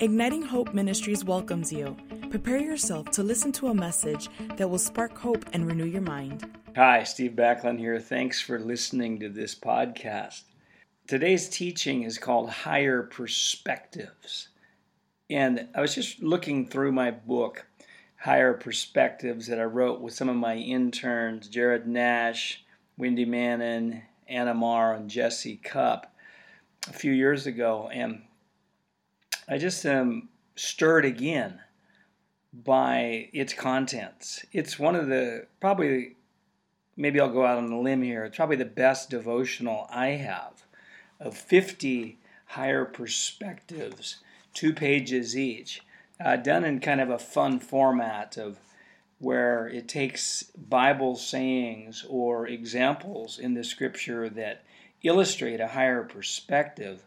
Igniting Hope Ministries welcomes you. Prepare yourself to listen to a message that will spark hope and renew your mind. Hi, Steve Backlund here. Thanks for listening to this podcast. Today's teaching is called Higher Perspectives. And I was just looking through my book, Higher Perspectives, that I wrote with some of my interns, Jared Nash, Wendy Mannon, Anna Marr, and Jesse Cup, a few years ago. And I just am stirred again by its contents. It's one of the probably maybe I'll go out on a limb here. It's probably the best devotional I have of 50 higher perspectives, two pages each, uh, done in kind of a fun format of where it takes Bible sayings or examples in the scripture that illustrate a higher perspective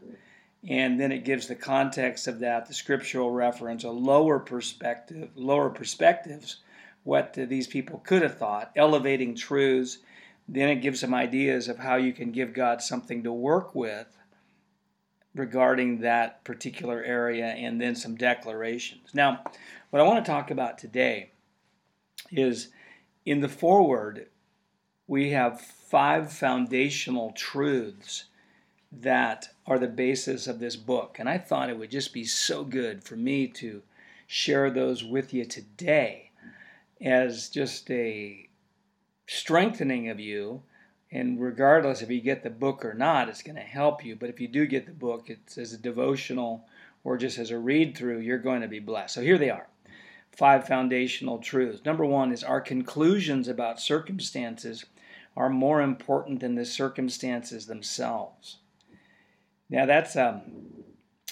and then it gives the context of that, the scriptural reference, a lower perspective, lower perspectives, what these people could have thought, elevating truths. Then it gives some ideas of how you can give God something to work with regarding that particular area, and then some declarations. Now, what I want to talk about today is in the foreword, we have five foundational truths that are the basis of this book. And I thought it would just be so good for me to share those with you today as just a strengthening of you. And regardless if you get the book or not, it's going to help you. But if you do get the book, it's as a devotional or just as a read through, you're going to be blessed. So here they are five foundational truths. Number one is our conclusions about circumstances are more important than the circumstances themselves. Now that's um,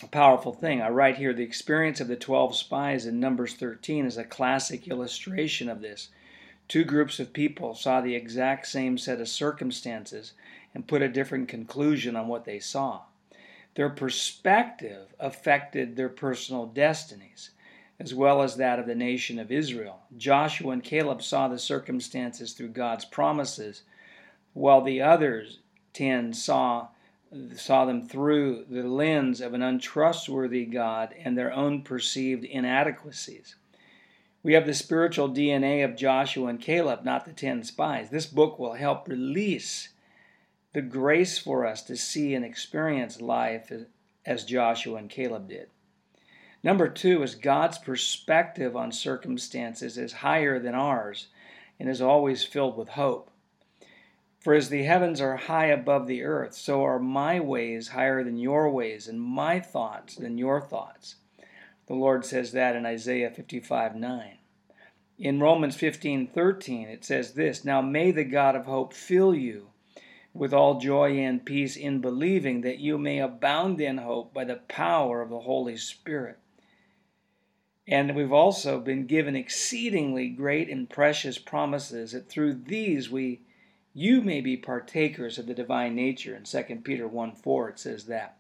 a powerful thing. I write here the experience of the 12 spies in Numbers 13 is a classic illustration of this. Two groups of people saw the exact same set of circumstances and put a different conclusion on what they saw. Their perspective affected their personal destinies, as well as that of the nation of Israel. Joshua and Caleb saw the circumstances through God's promises, while the others ten saw saw them through the lens of an untrustworthy God and their own perceived inadequacies. We have the spiritual DNA of Joshua and Caleb, not the ten spies. This book will help release the grace for us to see and experience life as Joshua and Caleb did. Number two is God's perspective on circumstances is higher than ours and is always filled with hope. For as the heavens are high above the earth, so are my ways higher than your ways, and my thoughts than your thoughts. The Lord says that in Isaiah 55 9. In Romans 15 13, it says this Now may the God of hope fill you with all joy and peace in believing, that you may abound in hope by the power of the Holy Spirit. And we've also been given exceedingly great and precious promises that through these we you may be partakers of the divine nature. In 2 Peter 1 4, it says that.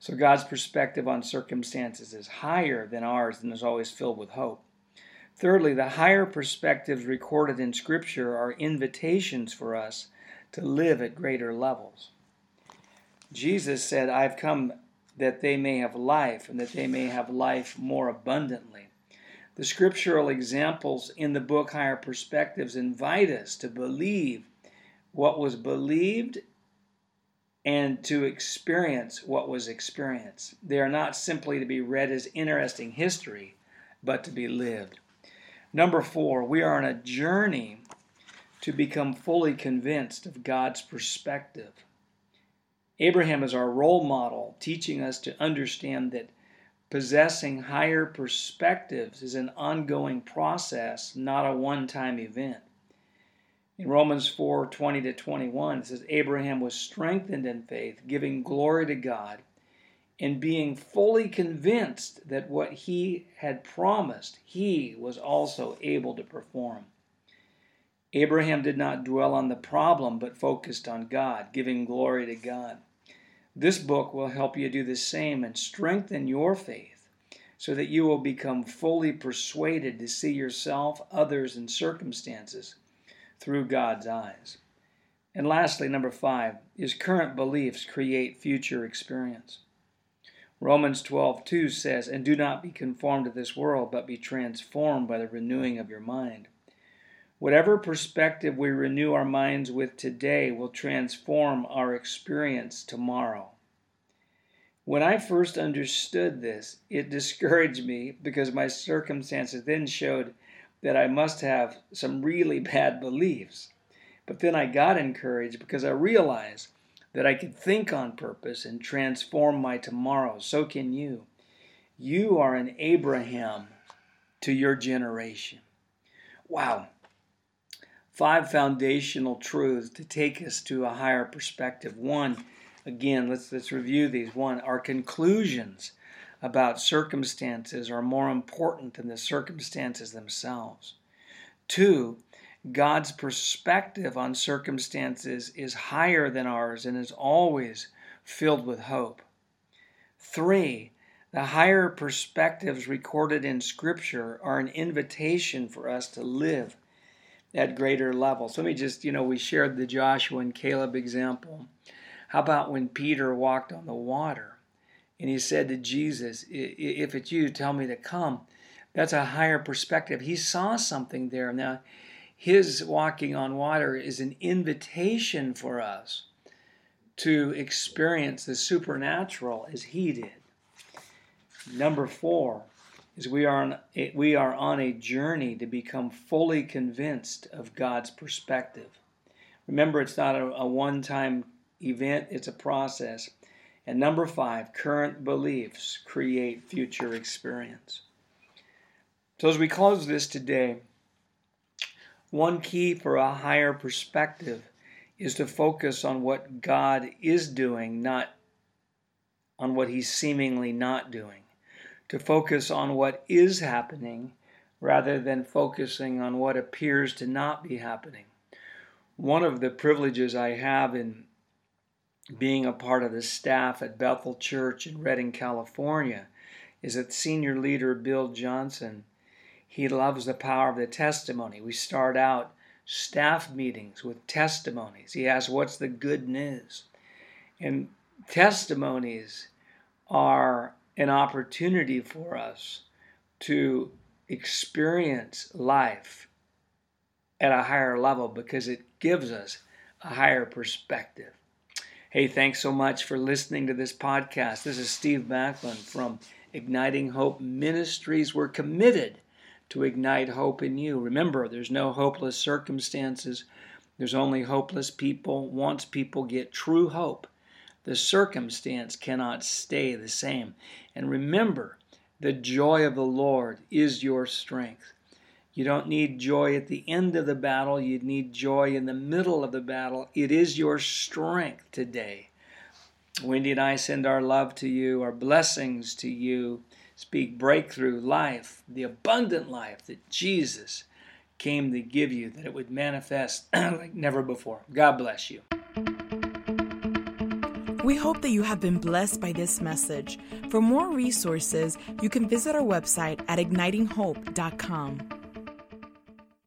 So God's perspective on circumstances is higher than ours and is always filled with hope. Thirdly, the higher perspectives recorded in Scripture are invitations for us to live at greater levels. Jesus said, I've come that they may have life and that they may have life more abundantly. The scriptural examples in the book Higher Perspectives invite us to believe what was believed and to experience what was experienced. They are not simply to be read as interesting history, but to be lived. Number four, we are on a journey to become fully convinced of God's perspective. Abraham is our role model, teaching us to understand that possessing higher perspectives is an ongoing process, not a one time event. In Romans 4 20 to 21, it says, Abraham was strengthened in faith, giving glory to God, and being fully convinced that what he had promised, he was also able to perform. Abraham did not dwell on the problem, but focused on God, giving glory to God. This book will help you do the same and strengthen your faith so that you will become fully persuaded to see yourself, others, and circumstances through God's eyes. And lastly, number five is current beliefs create future experience. Romans 12, 2 says, And do not be conformed to this world, but be transformed by the renewing of your mind. Whatever perspective we renew our minds with today will transform our experience tomorrow. When I first understood this, it discouraged me because my circumstances then showed that I must have some really bad beliefs. But then I got encouraged because I realized that I could think on purpose and transform my tomorrow. So can you. You are an Abraham to your generation. Wow. Five foundational truths to take us to a higher perspective. One, again, let's let's review these. One, our conclusions about circumstances are more important than the circumstances themselves. Two, God's perspective on circumstances is higher than ours and is always filled with hope. Three, the higher perspectives recorded in Scripture are an invitation for us to live at greater levels. Let me just, you know, we shared the Joshua and Caleb example. How about when Peter walked on the water and he said to Jesus, If it's you, tell me to come? That's a higher perspective. He saw something there. Now, his walking on water is an invitation for us to experience the supernatural as he did. Number four is we are on a, we are on a journey to become fully convinced of God's perspective. Remember, it's not a, a one-time event; it's a process. And number five, current beliefs create future experience. So as we close this today, one key for a higher perspective is to focus on what God is doing, not on what He's seemingly not doing. To focus on what is happening rather than focusing on what appears to not be happening. One of the privileges I have in being a part of the staff at Bethel Church in Redding, California, is that senior leader Bill Johnson he loves the power of the testimony. We start out staff meetings with testimonies. He asks, What's the good news? And testimonies are an opportunity for us to experience life at a higher level because it gives us a higher perspective. Hey, thanks so much for listening to this podcast. This is Steve Backlund from Igniting Hope Ministries. We're committed to ignite hope in you. Remember, there's no hopeless circumstances, there's only hopeless people. Once people get true hope, the circumstance cannot stay the same. And remember, the joy of the Lord is your strength. You don't need joy at the end of the battle, you need joy in the middle of the battle. It is your strength today. Wendy and I send our love to you, our blessings to you speak breakthrough life, the abundant life that Jesus came to give you, that it would manifest like never before. God bless you. We hope that you have been blessed by this message. For more resources, you can visit our website at ignitinghope.com.